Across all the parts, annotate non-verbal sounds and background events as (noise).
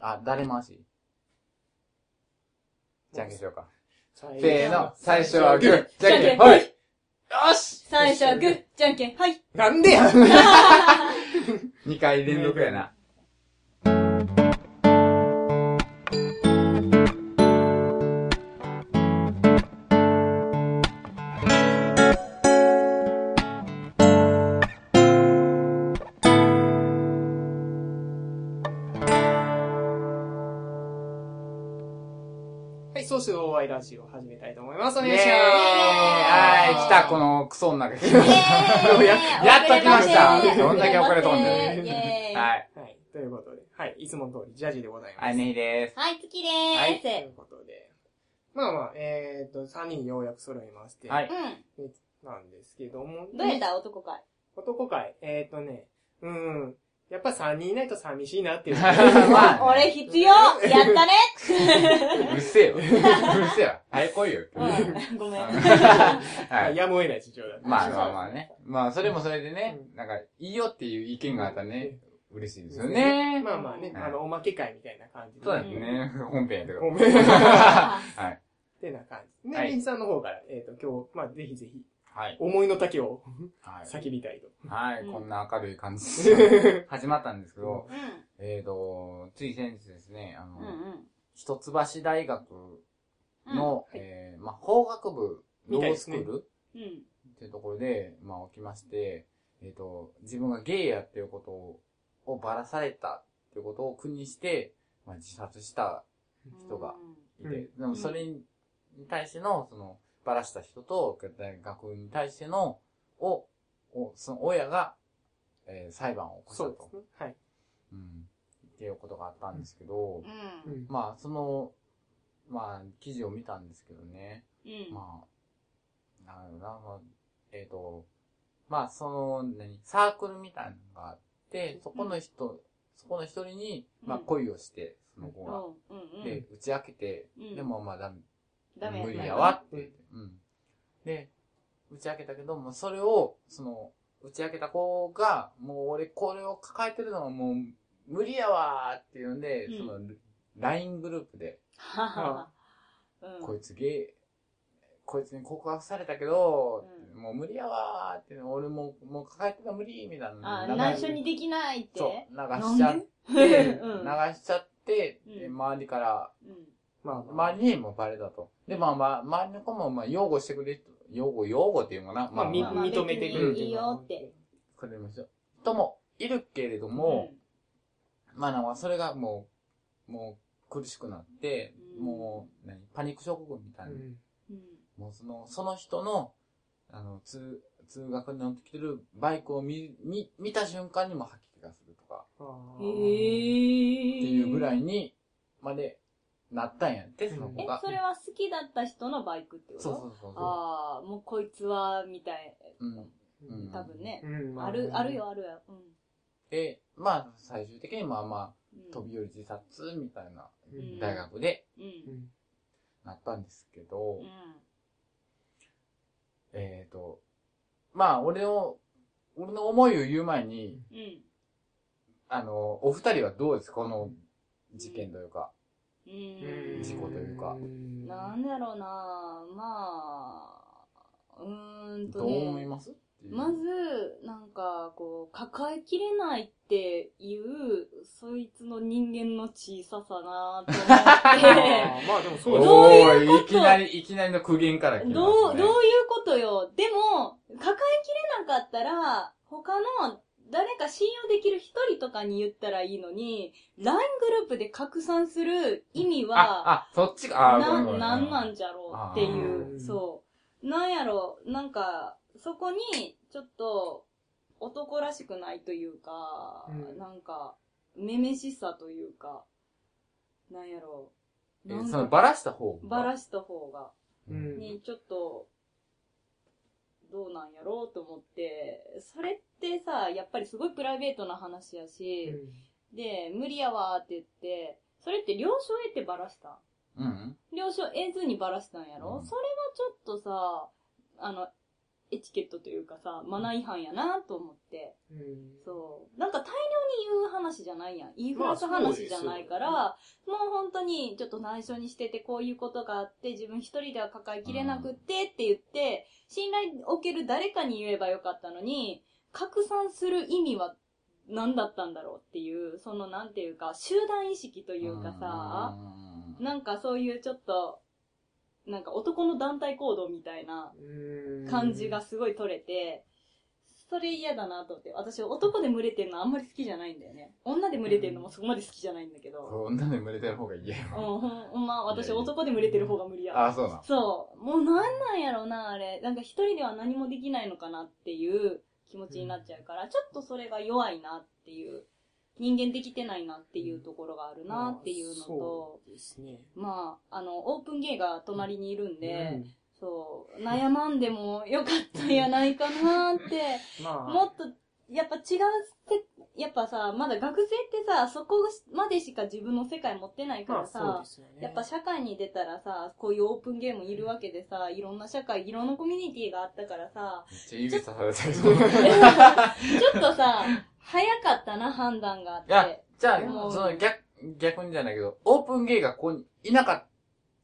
あ、誰回し？じゃんけんしようか。せせーの、最初はグー、じゃんけん、じゃんけんはい。よし。最初はグー、じゃんけん、はい。なんでや (laughs) 二回連続やな。はい、そうしてお会いラジオを始めたいと思います。お願いします。はい、来た、このクソの中来ま (laughs) やっと来ましたどんだけ遅れとんね。はい。はい、ということで、はい、いつもの通り、ジャジでございます。はい、ねひです。はい、月ではいということで、まあまあ、えっ、と、3人ようやく揃いまして、はい。ーす。なんですけども、うん。どうやった？男会。男会、えっ、とね、うん、やっぱ3人いないと寂しいなっていう。(laughs) まあ俺必要やったね (laughs) うるせえよ。(laughs) うるせえわ。はい、来いよ。うん。ごめん。はい。やむを得ない事情だった。まあまあまあね。まあ、それもそれでね、なんか、いいよっていう意見があったらね、嬉しいですよね。まあまあね、はいあの、おまけ会みたいな感じで。そうですね。本編やけど。ごめん。っはい。てな感じ。ね、はいリンさんの方から、えっ、と、今日、まあ、ぜひぜひ、はい。思いの丈をはい。叫びたいと。はい、うんこんな明るい感じで (laughs) 始まったんですけど、うえーと、つい先日ですね、あん。うんの、うん。一橋大学の、うんえーまあ、法学部、ロースクールうん。っていうところで、まあ、起きまして、えっ、と、自分がゲイやっていうことををばらされたっていうことを苦にして、まあ、自殺した人がいて、うんでもそれに対しての、その、ばらした人と、大学に対しての、を、をその親が、えー裁判を起こしたとそうです。ね。はい。うん。っていうことがあったんですけど、うん。うんまあ、その、まあ、記事を見たんですけどね、うん。まあ、なんだろうな、まあえっ、と、まあ、その、何、サークルみたいなのがあって、そこの人、そこの一人に、まあ、うん恋をして、その子が。うん。うん。で、打ち明けて、うんでもまあ、だダメやった無理やわって言って。うん。で、打ち明けたけども、それを、その、打ち明けた子が、もう俺これを抱えてるのはもう無理やわーっていうんで、うんその、LINE グループで。こいつゲイ、こいつに告白されたけど、うもう無理やわーって、俺もう、もう抱えてたら無理みたいな。あ、流内緒にできないって。そう、流しちゃって、うん流しちゃって、周りから、うん。まあまあ、周りにもバレたと。で、まあまあ、周りの子も、まあ、擁護してくれる人、擁護、擁護っていうのかな。まあ、認めてくれるいいよって。くれました。人もいるけれども、まあなんかそれがもう、もう苦しくなって、うんもう、何、パニック症候群みたいな。うんうん。もうその、その人の、あの、通、通学に乗ってきてるバイクを見、見、見た瞬間にも吐き気がするとか、あへーえ。っていうぐらい。いに、まで、なったんやって、その子えが。、それは好きだった人のバイクってこと？そうそうそうそう。ああ、もうこいつは、みたい。うん。うん多分ね。うんまある、あるよ、あるよ。うんで、まあ、最終的にまあまあ、うん。飛び降り自殺みたいなうん大学でなったんですけど、うん。えっ、と、まあ、俺の、俺の思いを言う前に、うん。あの、お二人はどうです？かこの事件というか。事故というかなんだろうなまあ、うーんとどう思いね。ます？まず、なんか、こう、抱えきれないっていう、そいつの人間の小ささなと思って。(laughs) まあでもそうですどういきなり、いきなりの苦言から来ますね。どう、どういうことよ。でも、抱えきれなかったら、他の誰か信用できる一人とかに言ったらいいのに、LINE グループで拡散する意味は、あ、あ、そっちか。あ、んなんなんじゃろうっていあう、ー。そう。なんやろう、なんか、そこに、ちょっと、男らしくないというか、うん。なんか、めめしさというか、なんやろう。えそのバラした方が。ばらした方が、うん。にちょっと、どうなんやろうと思って、それってさ、やっぱりすごいプライベートな話やし、で、無理やわーって言って、それって了承得てばらしたうん。了承得ずにばらしたんやろ、うん。それはちょっとさ、あの、エチケットというかさ、マナー違反やなと思って。うん。そう。なんか大量に言う話じゃないやん。言いふらす話じゃないから、もう本当にちょっと内緒にしてて、こういうことがあって、自分一人では抱えきれなくってって言って、信頼を受ける誰かに言えばよかったのに、拡散する意味は何だったんだろうっていう、そのなんていうか、集団意識というかさ、うんなんかそういうちょっと、なんか男の団体行動みたいなうん感じが。すごい取れて、それ嫌だなと思って。私男で群れてるのあんまり好きじゃないんだよね。女で群れてるのもそこまで好きじゃないんだけど。女で群れてる方が嫌よ。うん、ほん、ま、私男で群れてる方が無理や。あ、そうなん。そう。もうなんなんやろな、あれ。なんか一人では何もできないのかなっていう気持ちになっちゃうから、ちょっとそれが弱いなっていう、人間できてないなっていうところがあるなっていうのと、そうですね。まあ、あの、オープンゲイが隣にいるんで、うんそう、悩まんでもよかったんやないかなって、(laughs) まあ、もっと、やっぱ違うせ、やっぱさ、まだ学生ってさ、そこまでしか自分の世界持ってないかまあらさ、そうですよね。やっぱ社会に出たらさ、こういうオープンゲームいるわけでさ、いろんな社会、いろんなコミュニティがあったからさ、(laughs) ちょっとさ、早かったな、判断があって。や、じゃあ、その逆、逆にじゃないけど、オープンゲイがここにいなかった、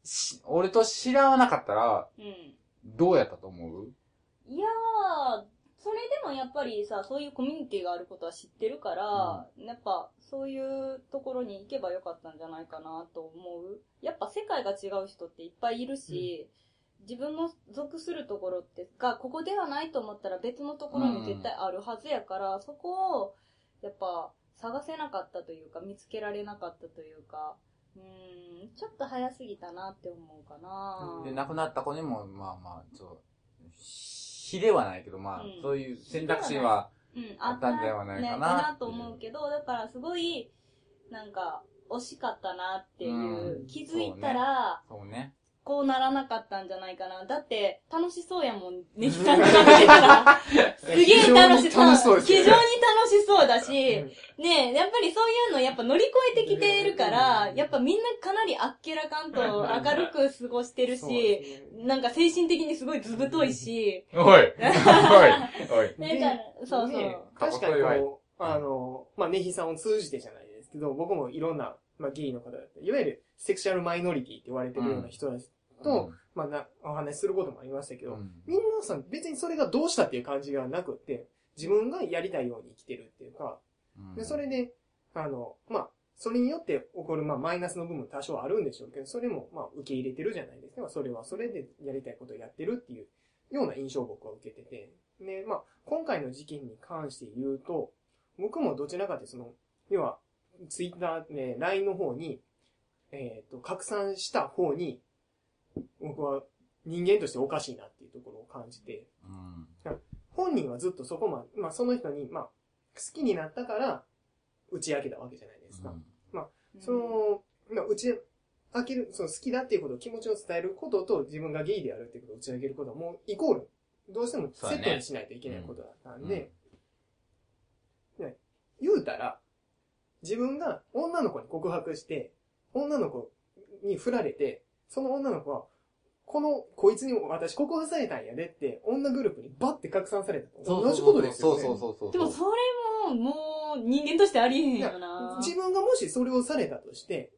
し俺と知らなかったら、うん。どうやったと思う？いやー、それでもやっぱりさ、そういうコミュニティがあることは知ってるから、やっぱそういうところに行けばよかったんじゃないかなと思う。やっぱ世界が違う人っていっぱいいるし、自分の属するところってが、ここではないと思ったら別のところに絶対あるはずやから、そこを、やっぱ探せなかったというか、見つけられなかったというか、うーん、ちょっと早すぎたなって思うかな。で、亡くなった子にも、まあまあ、そう、非ではないけど、まあ、うん。そういう選択肢は、うん、あったんではないかなねと思うけど、だからすごい、なんか、惜しかったなっていう、うん。気づいたら、そうね。こうならなかったんじゃないかな。だって、楽しそうやもん、ネヒさんが見てたら。(laughs) すげえ楽しそう。非常に楽しそうだし、うん。ねえ、やっぱりそういうのやっぱ乗り越えてきてるから、やっぱみんなかなりあっけらかんと明るく過ごしてるし、なんか精神的にすごいずぶといし、おい。おい。おい。(laughs) なんか、そうそう。ね確かに。こう、あの、まあ、ネヒさんを通じてじゃないですけど、僕もいろんな、まあ、ゲイの方だったりいわゆるセクシャルマイノリティって言われてるような人たちと、まあな、お話しすることもありましたけど、うんみんなさん別にそれがどうしたっていう感じがなくって、自分がやりたいように生きてるっていうか、うんで、それで、あの、まあ、それによって起こる、まあ、マイナスの部分多少あるんでしょうけど、それも、まあ、受け入れてるじゃないですか。それはそれでやりたいことをやってるっていうような印象を僕は受けてて。で、まあ、今回の事件に関して言うと、僕もどちらかってその、要は、ツイッター、ね、LINE の方に、えっ、と、拡散した方に、僕は人間としておかしいなっていうところを感じて、うん。本人はずっとそこまで、まあその人に、まあ、好きになったから、打ち明けたわけじゃないですか。その、まあ、打ち明ける、その好きだっていうことを気持ちを伝えることと自分がゲイであるっていうことを打ち上げることはもうイコール、どうしてもセットにしないといけないことだったんで、ね言うたら、自分が女の子に告白して、女の子に振られて、その女の子は、この、こいつにも私告白されたんやでって、女グループにバッて拡散されたと。同じことですよね。そうそうそうそう。でもそれも、もう、人間としてありえへんよな。自分がもしそれをされたとして、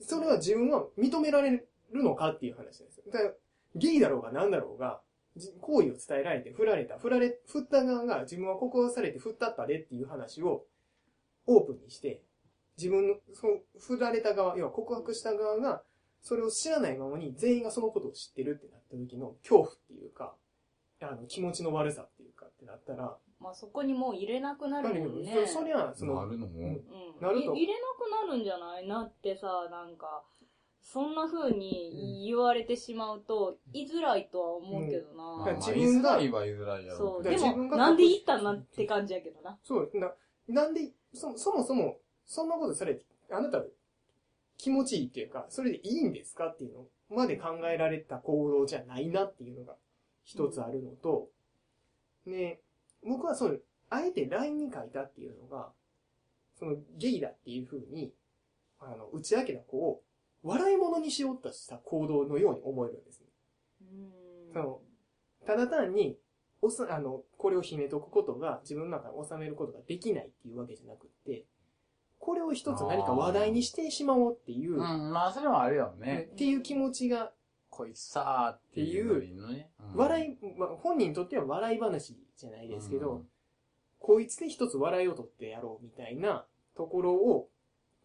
それは自分は認められるのかっていう話ですよ。だから、ゲイだろうが何だろうが、じ行為を伝えられて、振られた、振られ、振った側が自分は告白されて振ったったでっていう話をオープンにして、自分の、その、振られた側、要は告白した側が、それを知らないままに全員がそのことを知ってるってなった時の恐怖っていうか、あの、気持ちの悪さっていうかってなったら、まあそこにもう入れなくなるもんね。そそりゃ、その、なるのも、うんうん。なるとい入れなくなるんじゃない？なってさ、なんか、そんな風に言われてしまうと、言いづらいとは思うけどまあ、な。まあ、自言い分がづらいは言いづらいやろそう。でも、自分がなんで言ったんなって感じやけどな。そう、な、なんで、そ、そもそも、そんなことされて、あなた、気持ちいいっていうか、それでいいんですかっていうのまで考えられた行動じゃないなっていうのが一つあるのと、ね、僕はその、あえて LINE に書いたっていうのが、そのゲイだっていう風に、あの、打ち明けた子を、笑い物にしようとした行動のように思えるんですね。うんそのただ単に、おさ、あの、これを秘めとくことが自分の中に収めることができないっていうわけじゃなくって、これを一つ何か話題にしてしまおうっていう、うん、まあ、それはあるよね。っていう気持ちが、こいつさーっていう笑い、まあ、本人にとっては笑い話じゃないですけど、うんこいつで一つ笑いを取ってやろうみたいなところを、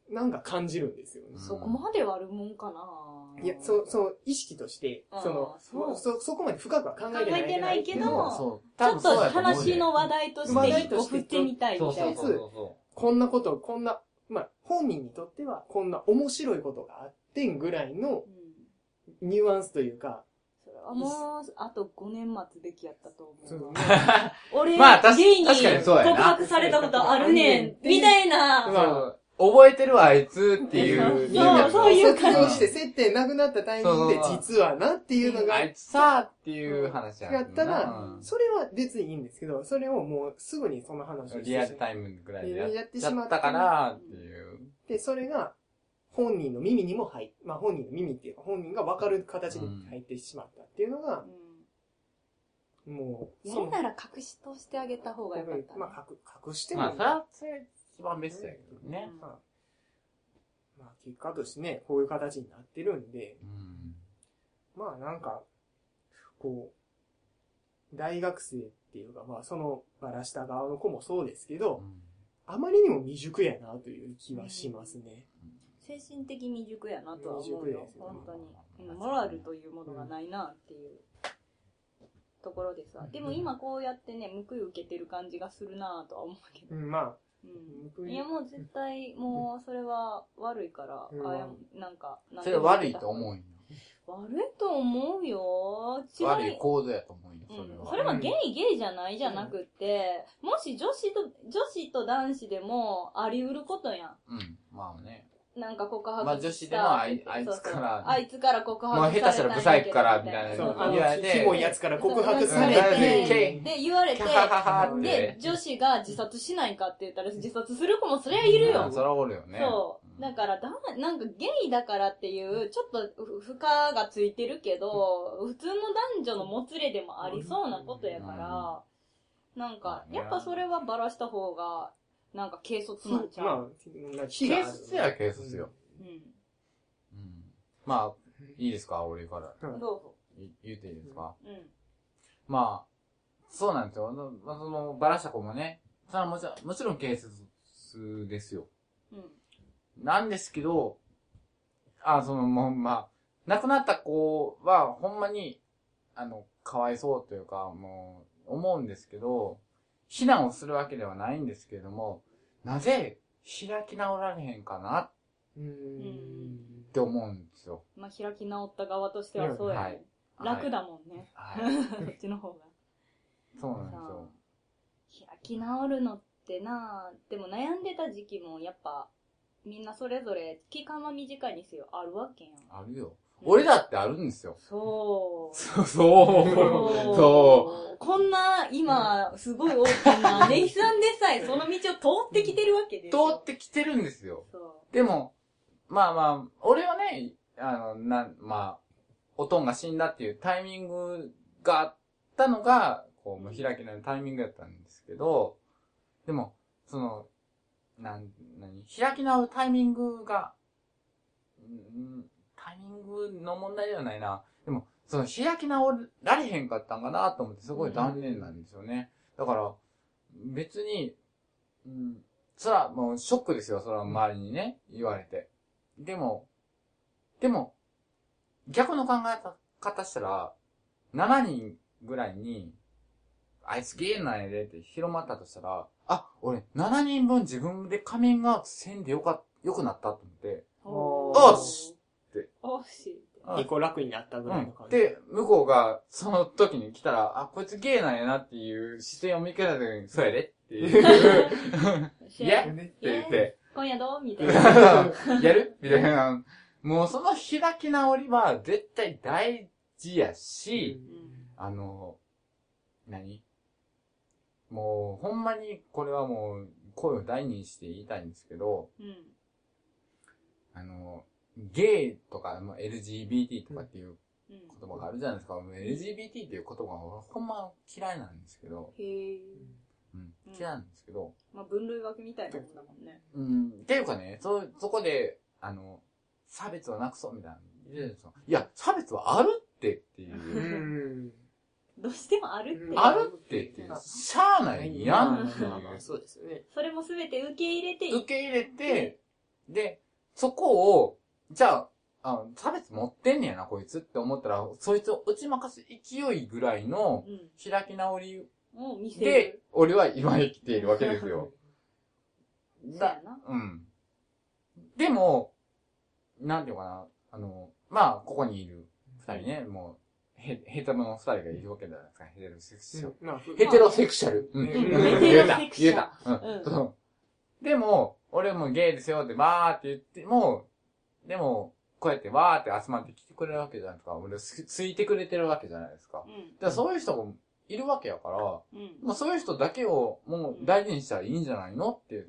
なんか感じるんですよね。そこまではあるもんかないや、そう、そう、意識として、そのそうそ、そこまで深くは考えてない。考えてないけどそう。ちょっと話の話題題と話して一個振ってみたいみたいな。そうそうそこんなこと、こんな、まあ、本人にとっては、こんな面白いことがあってんぐらいのうん。ニュアンスというか、それはもう、あと5年待つべきやったと思う。(laughs) 俺、まあ確ゲイに確かにそうやな。告白されたことあるねん、みたいな。う。そう。覚えてるわ、あいつっていうそう。そういう卒感じ。業して接点なくなったタイミングで実はなっていうのがあいつさーっていう話ややったらうん。それは別にいいんですけど、それをもうすぐにその話をしてしリアルタイムぐらいでややっって。てしまったたからっていう。で、それが本人の耳にも入っ、まあ本人の耳っていうか本人が分かる形に入ってしまったっていうのが、もう、やるなら隠し通してあげた方がよかったね。まあ隠、隠しても、まあ、それは一番ベストやけどね。まあ、まあ結果としてね、こういう形になってるんで、うん。まあなんか、こう、大学生っていうか、まあそのバラした側の子もそうですけど、あまりにも未熟やなという気はしますね。精神的未熟やなとは思うよ未熟です。よ本当に。うんモラルというものがないなっていうところでさ。でも今こうやってね、報い受けてる感じがするなとは思うけど。うん、まあ、うん。いやもう絶対、もうそれは悪いから、うんあやなんか、それ悪いと思うんよ。悪いと思うよ。違悪い行動やと思うんよ、それうん、は。それはゲイゲイじゃないじゃなくって、もし女子と、女子と男子でもあり得ることやん。うん。まあね。なんか告白したまあ女子でもあいあいつからあいつから告白まあ下手したらブサイクからみたいなそう、そうあのキモいやつから告白されて、で、言われてでて、。女子が自殺しないかって言ったら自殺する子もそりゃいるよ。そらおるよね。そう。だからだ、なんかゲイだからっていう、ちょっとふ負荷がついてるけど、普通の男女のもつれでもありそうなことやから、なんか、やっぱそれはバラした方が、なんか軽率なんちゃう？まあ、軽率や軽率よ。うん。うんまあ、いいですか俺から。うんどうぞ。い言っていいですか？うん。まあ、そうなんですよ。のまあその、バラした子もね、それはもちろん、もちろん軽率ですよ。うん。なんですけど、あ、その、もう、まあ、亡くなった子は、ほんまに、あの、かわいそうというか、もう、思うんですけど、非難をするわけではないんですけれども、なぜ、開き直られへんかなっ。て思うんですよ。まあ、開き直った側としてはそうやね。はい楽だもんね。はい。(laughs) そっちの方が。そうなんですさよ。あ開き直るのってなでも悩んでた時期もやっぱ、みんなそれぞれ期間は短いにせよあるわけやん。あるよ。俺だってあるんですよ。そう。(laughs) そう、そう。そう。こんな、今、すごい大きなネイさんでさえ、(laughs) その道を通ってきてるわけで通すよ。ってきてるんですよ。そでも、まあまあ、俺はね、あの、なん、まあ、おとんが死んだっていうタイミングがあったのが、こう、もう開きのタイミングだったんですけど、でも、その、なん、何？開き直るタイミングが、んタイミングの問題ではないな。でも、その開き直られへんかったんかなと思って、すごい残念なんですよね。だから、別に、うん、そら、もうショックですよ、そら周りにね、言われて。でも、でも、逆の考え方したら、7人ぐらいに、あいつゲーなんやでって広まったとしたら、あ、俺7人分自分でカミングアウトせんでよか、よくなったと思って、う。おーしおし。あ一個楽になったぐうんらいの感。じ。で、向こうが、その時に来たら、あ、こいつゲーなんやなっていう視線を見つけた時に、そうやでって (laughs) いう、いやってね言って、今夜どう？みたいな。(laughs) やる？みたいな。もうその開き直りは絶対大事やし、あの、何？もう、ほんまにこれはもう、声を大にして言いたいんですけど、うん。あの、ゲイとか、まあ LGBT とかっていううん。言葉があるじゃないですか。LGBT っていう言葉が俺ほんま嫌いなんですけど、へえ。うんうん、嫌いなんですけど、まあ分類分けみたいなもんだもんね。うん、っていうかね、そ、そこで、あの、差別をなくそうみたいないや、差別はあるってっていうう。ん。どうしてもあるって。あるってっていう。しゃあないやんっていうそうですよね。それもすべて受け入れて、受け入れて、で、そこを、じゃあ、あの差別持ってんねやな、こいつって思ったら、そいつを打ち負かす勢いぐらいのうん。開き直りでる。、俺は今生きているわけですよ。(laughs) そうやな。うん。でも、なんていうのかな、あの、まあ、ここにいる二人ね、もう、ヘヘタロの二人がいるわけじゃないですか、ヘテロセクシャル。まあ、ヘテロセクシャル。うん。うんうんヘテロセクシャル言えた。言えた。うんそうでも、俺もゲイですよってバーって言っても、でも、こうやってわーって集まってきてくれるわけじゃないですか。俺つついてくれてるわけじゃないですか。うん。だからそういう人もいるわけやから、うん。もうそういう人だけをもう大事にしたらいいんじゃないのって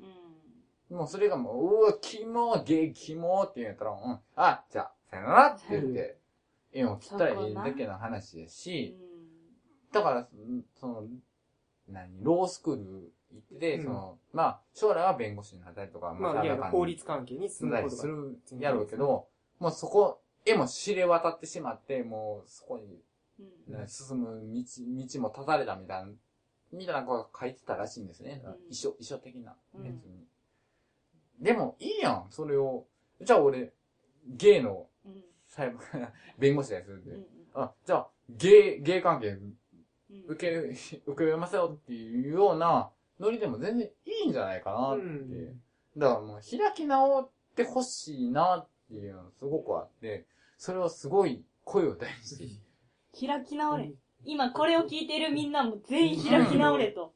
うん。もうそれがもう、うわ、キモ、ゲイ、キモって言うんやったら、うん、あ、じゃあ、さよならって言って、縁を切ったらいいだけの話ですうし、ん。だから、その、何、ロースクール行ってて、うんその、まあ、将来は弁護士になったりとか、まあ、いわゆる法律関係に住んだりするやろうけど、もうそこへも知れ渡ってしまって、もうそこに、うん。ね進む道、道も立たれたみたいな、みたいなことが書いてたらしいんですね。うん遺書、遺書的なうんやつに。でも、いいやん、それを。じゃあ俺、ゲイのうん。裁判、弁護士ですって。うん。あ、じゃあ、ゲイ、ゲイ関係うん。受け、受け入れますよっていうようなノリでも全然いいんじゃないかなって。うん。だからもう開き直ってほしいなっていうのがすごくあって、それをすごい声を大に。して、開き直れ。今これを聞いてるみんなも全員開き直れと。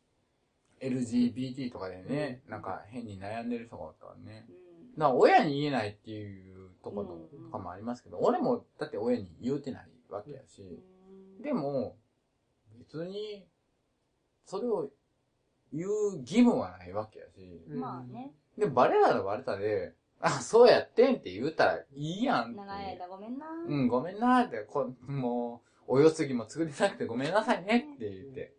LGBT とかでね、なん。か変に悩ん。でる人がおったらね。うん。だから親に言えないっていうとことかもありますけど、俺もだって親に言うてないわけやし、でも、別に、それを言う義務はないわけやし、うんまあね。で、バレたらバレたで、あ、そうやってんって言ったらいいやん。長い間ごめんな。うん、ごめんなって、こもう、お世継ぎも作りなくてごめんなさいねって言って。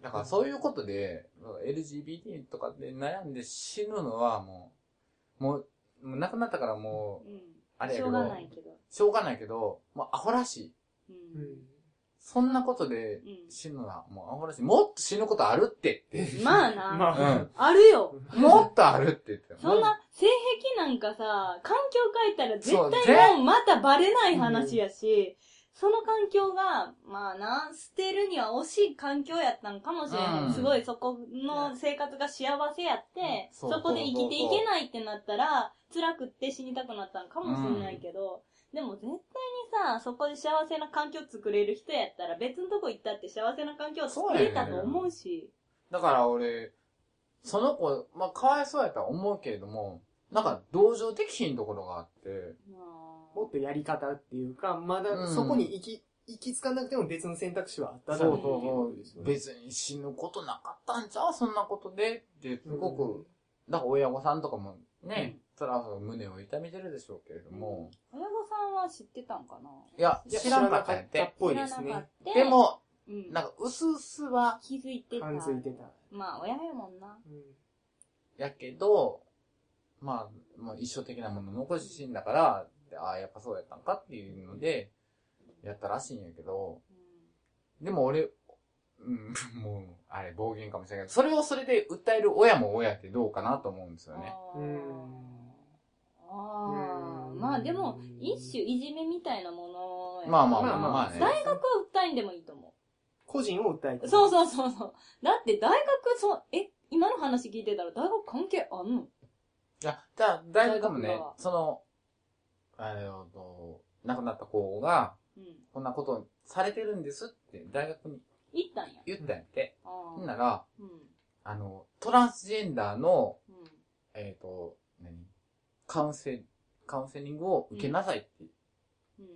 だからそういうことで、LGBT とかで悩んで死ぬのはもう、もう、もう亡くなったからもう、うん。あれやけどしょうがないけど。しょうがないけど、もうアホらしい。う。うんんそんなことでうん死ぬのはもうアホらしい。もっと死ぬことあるってって。まあな。(laughs) まあ、うん。あるよ。もっとあるって言ってたそんな、性癖なんかさ、環境変えたら絶対もうまたバレない話やし、その環境が、まあな、捨てるには惜しい環境やったんかもしれへん。うん。すごいそこの生活が幸せやって、そうそこで生きていけないってなったら、辛くって死にたくなったんかもしれないけど、でも絶対にさ、そこで幸せな環境作れる人やったら別のとこ行ったって幸せな環境を作れたと思うし。だから俺、その子、まあ、かわいそうやったら思うけれども、なんか同情できひんところがあって、まあもっとやり方っていうか、まだうん。そこに行き、行き着かなくても別の選択肢はあっただそうろうっていう。そうそうことですよね。別に死ぬことなかったんちゃうそんなことで。って、すごく、だから親御さんとかもね、そら胸を痛めてるでしょうけれども、親御さんは知ってたんかな？いや、知らなかったって。ぽいですね。で、も、うん、なんか、うすうすは、気づいてた。感づいてた。まあ、親やもんな。うん。やけど、まあ、まあ、一生的なもの残し死んだから、でああ、やっぱそうやったんかっていうので、やったらしいんやけど、でも俺、うん、(laughs) もう、あれ暴言かもしれないけど、それをそれで訴える親も親ってどうかなと思うんですよね。ああまあでも、一種いじめみたいなものやまあまあまあまあまあね。大学は訴えんでもいいと思個人を訴えてう。そうそうそうそう。だって大学、そう、え、今の話聞いてたら大学関係あんの？いや、じゃあ、大学もねその、あれと、亡くなった子が、うん。こんなことされてるんですって大学に行ったんや。言ったんやって。あほんーなら、うん。あの、トランスジェンダーの、うん。えっ、と、何？カウンセ、カウンセリングを受けなさいって。うん。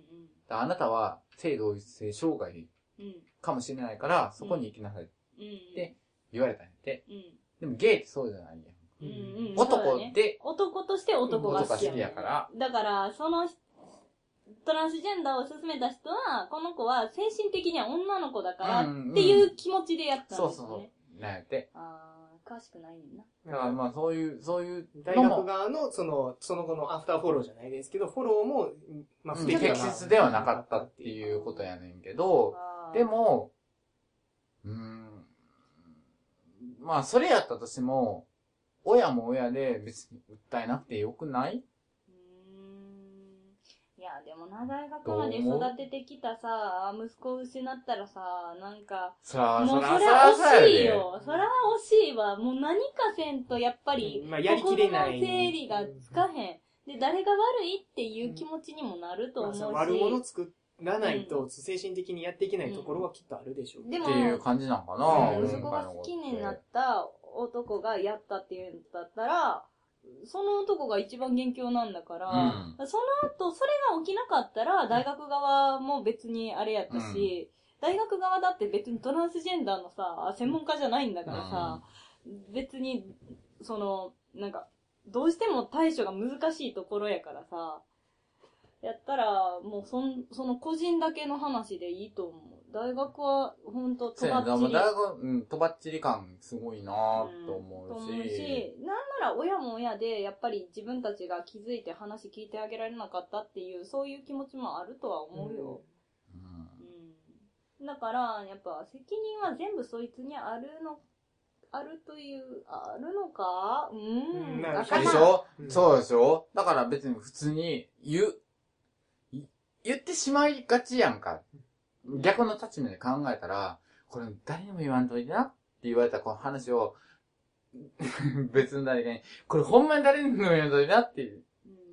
あなたは性同一性障害うん。うん。かもしれないから、そこに行きなさいって言われたんやって。うん。でもゲイってそうじゃないやん。うん。うん。そうだね男で、男として男が好き男が好きやから。だから、その、トランスジェンダーを進めた人は、この子は精神的には女の子だからうんっていう気持ちでやったんですよね。そうそうそう。なんやって。あー、詳しくないねんな。だからまあそういう、そういう大学側の、その、その後のアフターフォローじゃないですけど、フォローも、まあ、うん不適適切ではなかったっていうことやねんけど、で、も、うーん、まあそれやったとしても、親も親で別に訴えなくてよくない？うーん。いや、でもな、大学まで育ててきたさ、息子を失ったらさ、なんか、そら、もうそれは惜しいよ。それは惜しいわ。もう何かせんと、やっぱり、まあ、やりきれない。心の整理がつかへん。で、誰が悪いっていう気持ちにもなるとま思うし。あ悪者作らないと、精神的にやっていけないところはきっとあるでしょう。でもっていう感じなんかな、うん今回の息子が好きになった男がやったっていうんだったら、その男が一番元凶なんだから、うん。その後、それが起きなかったら、大学側も別にあれやったし、大学側だって別にトランスジェンダーのさ、専門家じゃないんだからさ、別に、その、なんか、どうしても対処が難しいところやからさ、やったら、もうそん、その個人だけの話でいいと思う。大学は、ほんと、とそうやな、ばっちり。大学、うん、とばっちり感すごいなと思とうし、思うし、なんなら親も親で、やっぱり自分たちが気づいて話聞いてあげられなかったっていう、そういう気持ちもあるとは思うよ。うん。だから、やっぱ責任は全部そいつにあるの、あるという、あるのか？うん。うんだでしょ、うんそうでしょ？だから別に普通に言う、い言ってしまいがちやんか。逆の立場で考えたら、これ誰にも言わんといてなって言われたこの話を、(laughs) 別の誰かに、これほんまに誰にも言わんといてなってうん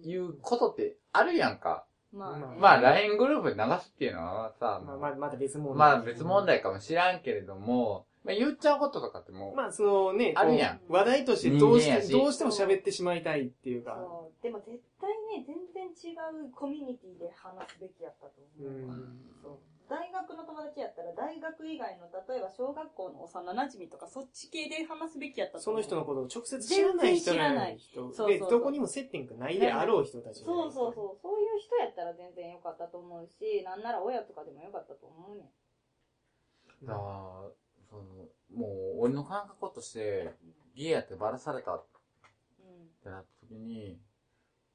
いうことってあるやんか。まあね、まあ LINE グループで流すっていうのはさ、まあ、まあまた別問題。まあ別問題かもしらんけれども、まあ言っちゃうこととかってもう、まあ、そのね、あるやん話題としてどうして、どうしても喋ってしまいたいっていうか。そう。でも絶対ね、全然違うコミュニティで話すべきやったと思う。うんそう大学の友達やったら大学以外の例えば小学校の幼馴染とかそっち系で話すべきやったと思う。その人のことを直接知らない人な全然知らない。人で、そうそうそう。どこにも接点がないであろう人たちそうそうそう。そういう人やったら全然良かったと思うしなんなら親とかでも良かったと思うねん。だからそのもう俺の感覚として、ゲイやってバラされたっうんてなった時に、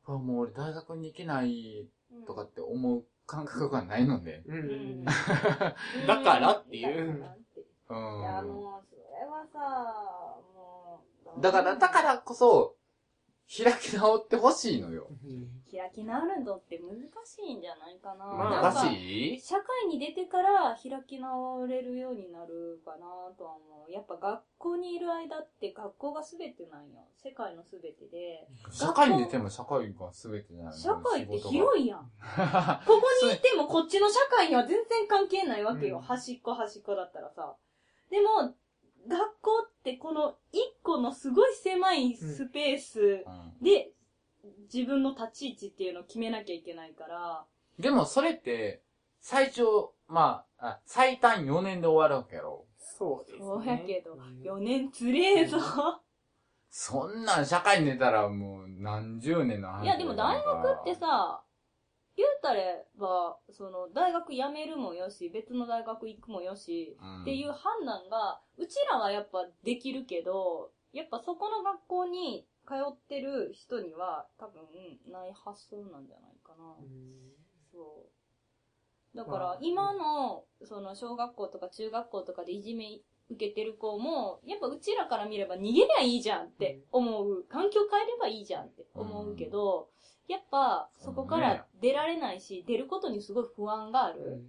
あもう俺大学に行けないうんとかって思う感覚がないので。うん。うん (laughs) だからっていういやん。もうそれはさもうだから、だからこそ、開き直ってほしいのよ。開き直るのって難しいんじゃないかな。まあなんか難しい？社会に出てから開き直れるようになるかなとは思う。やっぱ学校にいる間って学校が全てなんよ。世界の全てで。社会に出ても社会が全てじゃない社会ってい。広いやん。(laughs) (laughs) ここにいてもこっちの社会には全然関係ないわけよ。うん端っこ端っこだったらさ。でも、学校ってこの一個のすごい狭いスペースうんで自分の立ち位置っていうのを決めなきゃいけないから、でもそれって、最長、まあ、あ最短4年で終わるわけやろ。そうですね。そうやけどうん4年つれえぞ。そんなん社会に出たらもう何十年の話いやでも大学ってさ、言うたれば、その大学辞めるもよし、別の大学行くもよし、うんっていう判断が、うちらはやっぱできるけど、やっぱそこの学校に通ってる人には多分ない発想なんじゃないかな。そう。だかまあら今の、その小学校とか中学校とかでいじめ受けてる子も、やっぱうちらから見れば逃げりゃいいじゃんって思う。環境変えればいいじゃんって思うけど、やっぱそこから出られないし、出ることにすごい不安があうるん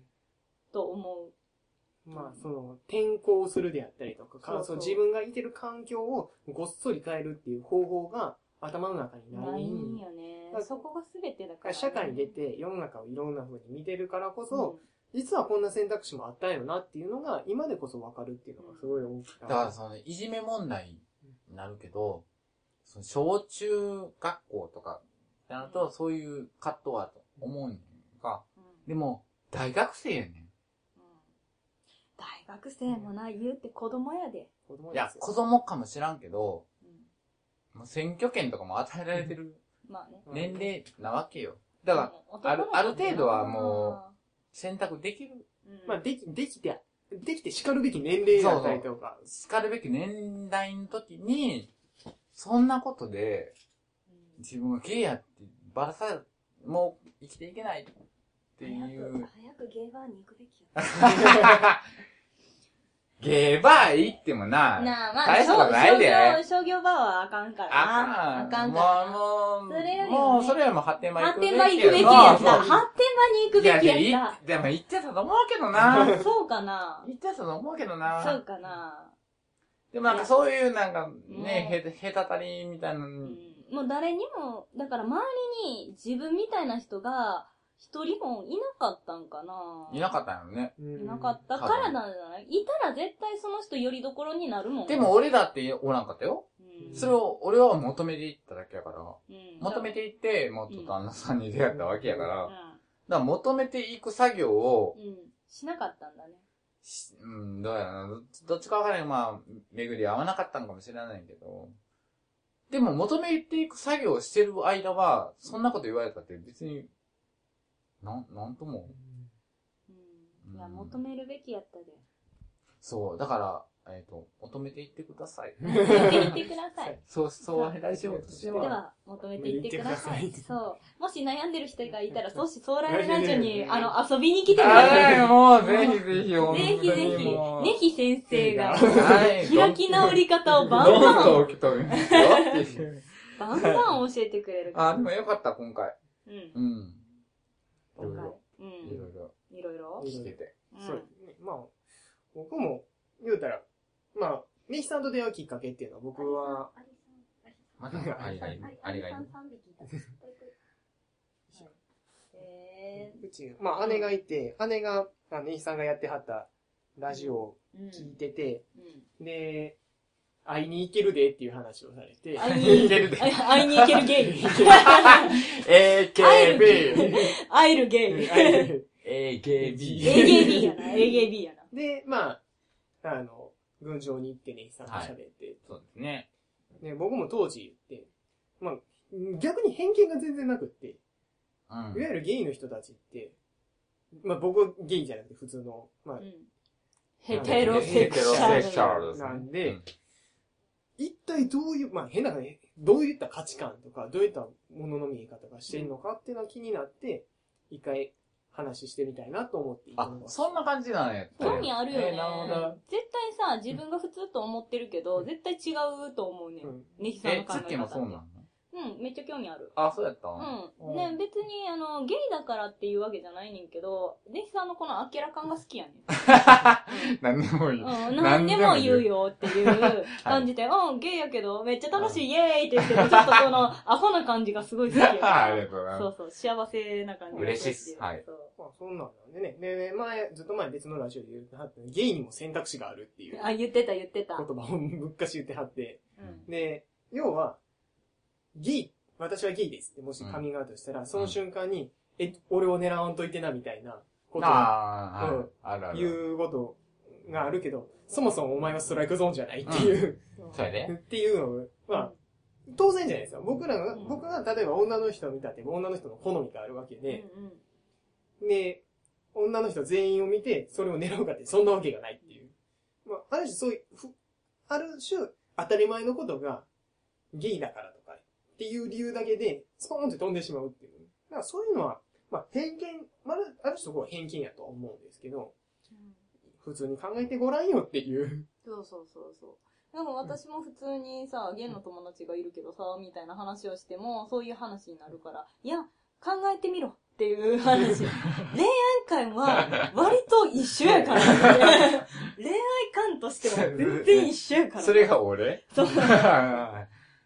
と思う。まあ、その、転校するであったりとか、そうそう自分がいてる環境をごっそり変えるっていう方法が頭の中になないいんんよねそこが全てだから、ね。社会に出て世の中をいろんな風に見てるからこそ、うん実はこんな選択肢もあったんやろなっていうのが、今でこそわかるっていうのがすごい大きな。だからその、いじめ問題になるけど、その小中学校とか、ってなると、そういう葛藤はあると思うんか。うんでも、大学生やねうん大学生もな、言うて子供やで。ん。いや子供です、よ子供かもしらんけど、うんもう選挙権とかも与えられてるまあね。うん年齢なわけよ。だから、あるある程度はも選択できる、うん、まあ、でき、できて、できて叱るべき年齢だったりとか。叱るべき年代の時に、そんなことで、うん自分がゲイやってバラさ、もう生きていけないっていう。早くゲーバーに行くべきや。(laughs) ゲーバー行ってもな、なあ、まあ、大したことないで。商業、商業バーはあかんからな。あかん。あかんからな。もう、もう、それよりもねもう、それよりも発展場行く発展場行くべきやった。発展場に行くべきやっでも行ってたと思うけどな。た。そうかな。行ってたと思うけどそうな。かな。でもなんかそういうなんかうんね、へ、へたたりみたいなもう誰にも、だから周りに自分みたいな人が一人もいなかったんかな。いなかったんよね。いいなかったからなんじゃない？いたら絶対その人よりどころになるもん。でも、俺だっておらんかったよ。うん、それを、俺は求めていっただけやから。うん、求めていって、もっと旦那さんに出会ったわけやから。うだから求めていく作業を。しなかったんだね。しうん、どうやらな。どどっちかわからない。まあ、巡り合わなかったんかもしれないけど。でも求めていく作業をしてる間は、そんなこと言われたって別に、なん、なんとも。うん。いや、求めるべきやったで。そう、だから、えっ、と、求めていってください。求めていってください。(laughs) そう、そう、ラジオとしては。では、求めていってください。そう。もし悩んでる人がいたら、そし、ソーラーラジオに、あの、遊びに来てください。はい、もう、ぜひぜひ、ぜにひぜひ、ねひ先生が、はい。開き直り方をバンどんバン、どん起きとるんですよっていう。バンバン教えてくれる。あ、でもよかった、今回。うん。うん。今回。ういろん。いろいろいろ。聞けて。うんそう。まあ、僕も、言うたら、まあ、ネヒさんと出会うきっかけっていうのは僕は、まだ、ありがいる。ありがいる。え (laughs) うち、まあ姉がいて、姉が、あネヒさんがやってはったラジオを。聞いてて、うん。で、会いに行けるでっていう話をされて、会いにいけるであ会いに行けるゲイ。(laughs) AKB! 会えるゲイ。AKB! AKB やな、AKB やな。で、まあ、あの、群青に行ってネヒさんと喋って、そうですね。ね、僕も当時言って、まあ、逆に偏見が全然なくって、うんいわゆるゲイの人たちって、まあ僕はゲイじゃなくて普通の、まあうん。ヘテロセクシャル。ヘテロセクシャルですね。なんで一体どういう、まあ変な話、どういった価値観とか、どういったものの見え方がしてるのかっていうのが気になって、一回話してみたいなと思ってあそんな感じなんや。興味あるよね。えーなるほど。絶対さ、自分が普通と思ってるけど、絶対違うと思うねん。うんネヒさんのえ、考え方って。ツッキーもそうなの？うん、めっちゃ興味ある。あ、そうやったうん。ね、別に、あの、ゲイだからっていうわけじゃないねんけど、ネヒさんのこの明らか感が好きやねん。(laughs) 何でもいい。うん、何でも言うよっていう感じで、うん、ゲイやけど、めっちゃ楽しい、イエーイって言ってる、ちょっとこの、アホな感じがすごい好きやか (laughs) ありら。がとうございまそうそう、幸せな感じが嬉しいっすはいそうまあそんなんなんでね。で、前、ずっと前別のラジオで言ってはって、ゲイにも選択肢があるっていうあ、言ってた言ってた。言葉をぶっかし言ってはって、うん。で、要は、ゲイ、私はゲイですってもしカミングアウトしたら、その瞬間に、え、俺を狙わんといてなみたいなことをああ、うんはい。あるある。言うことがあるけど、そもそもお前はストライクゾーンじゃないっていう、(laughs) それでっていうのは、当然じゃないですか。僕らが、うん僕が例えば女の人を見たって、女の人の好みがあるわけうんで、うんで、女の人全員を見て、それを狙うかって、そんなわけがないっていう。まあ、ある種そういう、ふある種、当たり前のことが、ゲイだからとか、っていう理由だけで、スポーンって飛んでしまうっていう。だからそういうのは、まあ、偏見、まあ、ある種そこは偏見やとは思うんですけど、普通に考えてごらんよっていう。そうそうそうそう。でも私も普通にさ、ゲイの友達がいるけどさ、みたいな話をしても、そういう話になるから、いや、考えてみろっていう話。(laughs) 恋愛観は割と一緒やから、ね、(laughs) 恋愛観としては全然一緒やから、それが俺？そう。(laughs)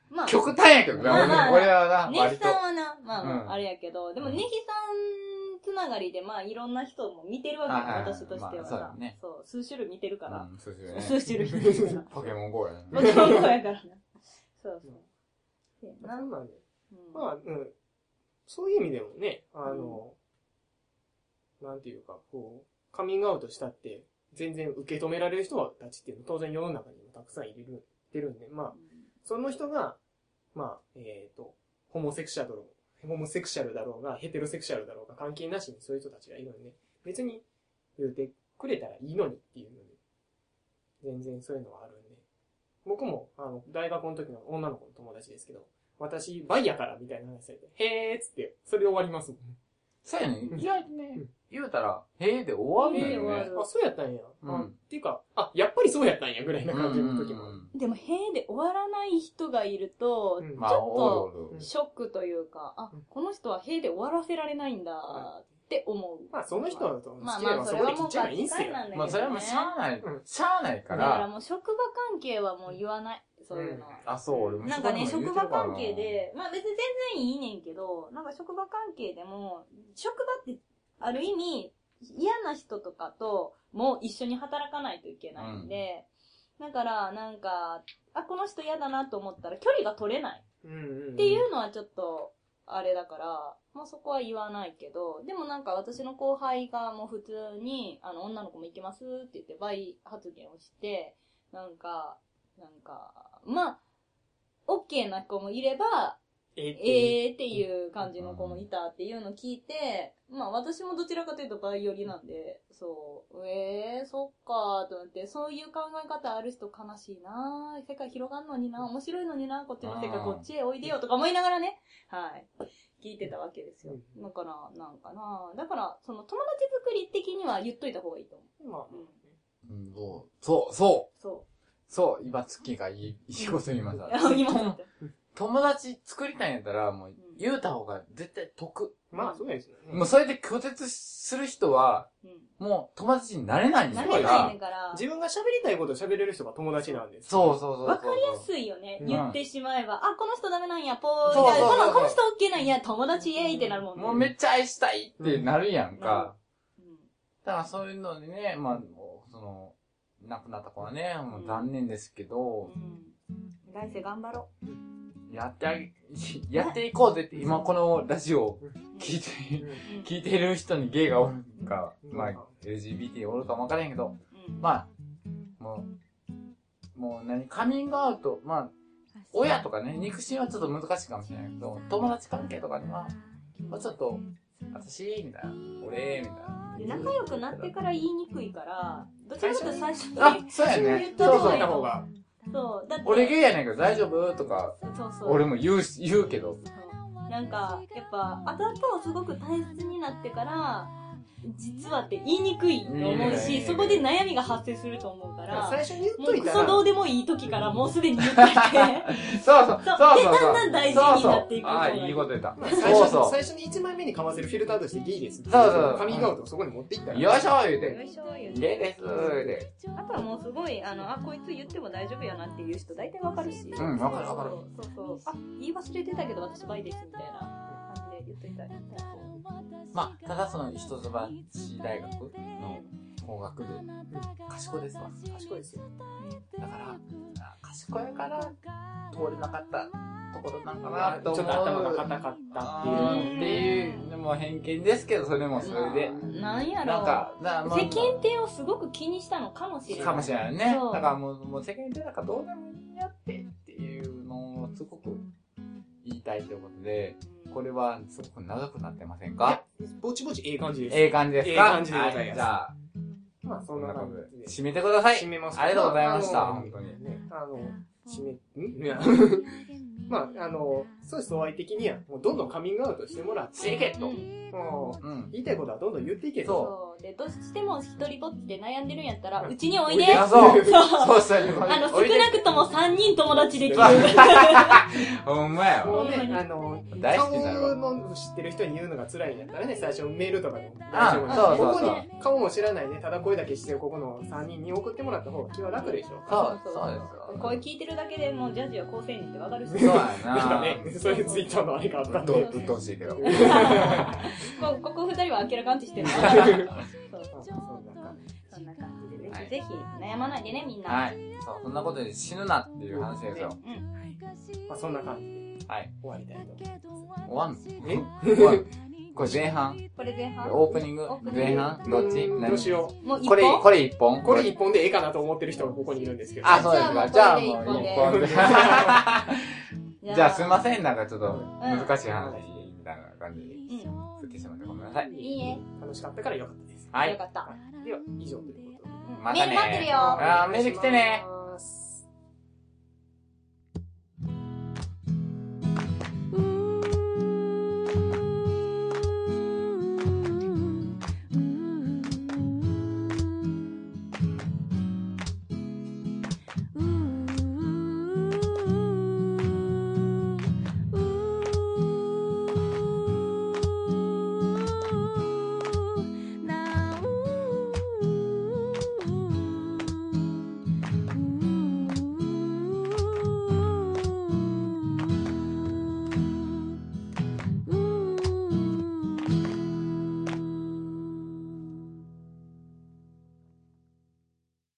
まあ、極端やけどな、まあまあ俺俺はな、ネヒ割とさん。はな、まあまあ、うんあれやけど、でもうんネヒさんつながりで、まあいろんな人も見てるわけよ、私としてはまあねそう、数種類見てるから。うん、そうですよね。数種類見てるから。ポケモン GO やね。ポケモン GO やからな。そうそう。せやそな。んなんで。うんまあ、うん。そういう意味でもね、あの、なんていうか、こう、カミングアウトしたって、全然受け止められる人たちっていうのは当然世の中にもたくさんいる、いるんで、まあ、その人が、まあ、えっ、と、ホモセクシャル、ホモセクシャルだろうが、ヘテロセクシャルだろうが、関係なしにそういう人たちがいるのにね、別に言うてくれたらいいのにっていうのに、全然そういうのはあるんで。僕も、あの、大学の時の女の子の友達ですけど、私、バイやからみたいな話されて、へーっつって、それで終わりますもんね。そうやね。うん意外とねうん、言うたら、へえで終わるのよねへえで終わる。あ、そうやったんや。うんあっていうか、あ、やっぱりそうやったんや、ぐらいな感じの時も。うんでも、へえで終わらない人がいると、ちょっと。ショックというか、あうん、この人はへえで終わらせられないんだって思う。まあ、その人は好まあまあ、それはもうちゃえばいいんすよガチ。なんだけどね。まあ、それはもうしゃあないうん。しゃあないかだからら、もう職場関係はもう言わない。そういうの。は。あ、そう、俺もなんかね、職場関係、で、まあ別に全然いいねんけど、なんか職場関係でも、職場ってある意味嫌な人とかとも一緒に働かないといけないんで、だからなんか、あ、この人嫌だなと思ったら距離が取れない。うんうん。っていうのはちょっと、あれだから、まあそこは言わないけど、でもなんか私の後輩がもう普通に、あの、女の子も行けますって言って倍発言をして、なんか、なんか、まあ、OK な子もいれば、えーっていう。えーっていう感じの子もいたっていうのを聞いて、まあ私もどちらかというとバイオリなんで、そう、えー、そっかーと思って、そういう考え方ある人悲しいなー。世界広がんのにな面白いのになこっちの世界うんこっちへおいでよとか思いながらね、はい、聞いてたわけですよ。うん。だから、なんかなだから、その友達作り的には言っといた方がいいと思まあ、う。うん。うんそう、そう、そう、そそう、今月がいい、いいこと言いました。う。今だって。友達作りたいんやったら、もう、言うた方が絶対得。まあ、そうですよね。もうそれで拒絶する人は、うん。もう友達になれないんだかなれないねらん。から。自分が喋りたいことを喋れる人が友達なんです。そうそうそうそう。わかりやすいよね。うん言ってしまえば、あ、この人ダメなんや、ぽー。そうそうそういやこのこの人 OK なんや、友達イエーイってなるもんね。もうめっちゃ愛したいってなるやんか。うんだからそういうのでね、まあ、その、亡くなった子はね、もう残念ですけど、うん。来世頑張ろやってあげ、やっていこうぜって、今このラジオ。聞いて、うん。聞いてる人にゲイがおるか、うんまあ、LGBT おるかもわからへんけど、うん。まあ、もう、もう何、カミングアウト、まあ、親とかね、肉親はちょっと難しいかもしれないけど、友達関係とかには、まあちょっと、私、みたいな、俺、みたいな。で仲良くなってから言いにくいから、どちらかというと最初に？あ、そうやね。言ったそうそう方がいいた方が。そう。だって、俺ゲイやねんけど大丈夫？とか、そうそう。俺も言うし、言うけど。なんか、やっぱ、後々すごく大切になってから、実はって言いにくいと思うし、そこで悩みが発生すると思うから、最初に言っもといたら、うクソどうでもいい時からもうすでに言っといて、(laughs) そうそう、そうそうそうそう。でだんだん大事になっていくそうそうああ、いいこと言った。まあ最初そうそ最初に1枚目にかませるフィルターとしてゲイです。そうそうカミングアウトをそこに持っていったう。ら。よいしょ言うよて。いしょ言うてゲイですで。あとはもうすごい、あの、あ、こいつ言っても大丈夫やなっていう人大体わかるし。うんわかるわかるそうそうそう。あ、言い忘れてたけど私バイですみたいな感じで言っといたらまあ、ただその一橋大学の工学部、賢いですわ。賢いですよ。だから、あ賢いから通れなかったところなんかまあなと思う。ちょっと頭が硬かったっていう。うんっていうのも偏見ですけど、それもそれで。なんやろなんか、なまあ世間体をすごく気にしたのかもしれない。かもしれないね。だからもう、もう世間体なんかどうでもいいやってっていうのをすごく言いたいということで、これはすごく長くなってませんか？ぼちぼちええ感じです。ええ感じですか？ええ感じでございます。はじゃあ、まあそこんんな感じで。締めてください。締めます。ありがとうございました。あの本当に。ね、あの、締め、ん？いや。(laughs) まあ、あの、そうです、お相手的には、もうどんどんカミングアウトしてもらって、していけと。もう、うん。言いたいことはどんどん言っていけと。そう。で、どうしても一人ぼっちで悩んでるんやったら、うちにおいで。そう。そうそうそう。あの、少なくとも3人友達できる。(laughs) ほんまやわ。もうね、あの、大好き顔の知ってる人に言うのが辛いんやったらね、最初メールとかでもあ大丈夫そうそうそうここに顔も知らないね、ただ声だけしてるここの3人に送ってもらった方が気は楽でしょ。そう、そうですよ。声聞いてるだけでもうジャッジは高青年ってわかるし。そうやな (laughs) (laughs) そういうツイッターのあれがあったんで。うっとうっとうしいけど。(laughs) こここ二人は明らかんちしてるそうそうそんな感じそんな感じで、ぜはいひぜひ悩まないでね、みんな。はい。そう、そんなことで死ぬなっていう話ですよ。うん。まあそんな感じではい。終わりたいと思います。終わんのえこれ前半？これ前半？オープニング？前半？どっち？どうしよもう一これ、本これ一本？う。これ一本でええかなと思ってる人がここにいるんですけど。あ、そうですか。じじゃあもう一本で。(laughs) じゃあすいません、なんかちょっとん難しい話たいな感じにうん。振ってしまってごめんなさい。いいえ。楽しかったからよかったです。はいよかった。では、以上ということで。うんまたねメール待ってるよ。あーメール来てね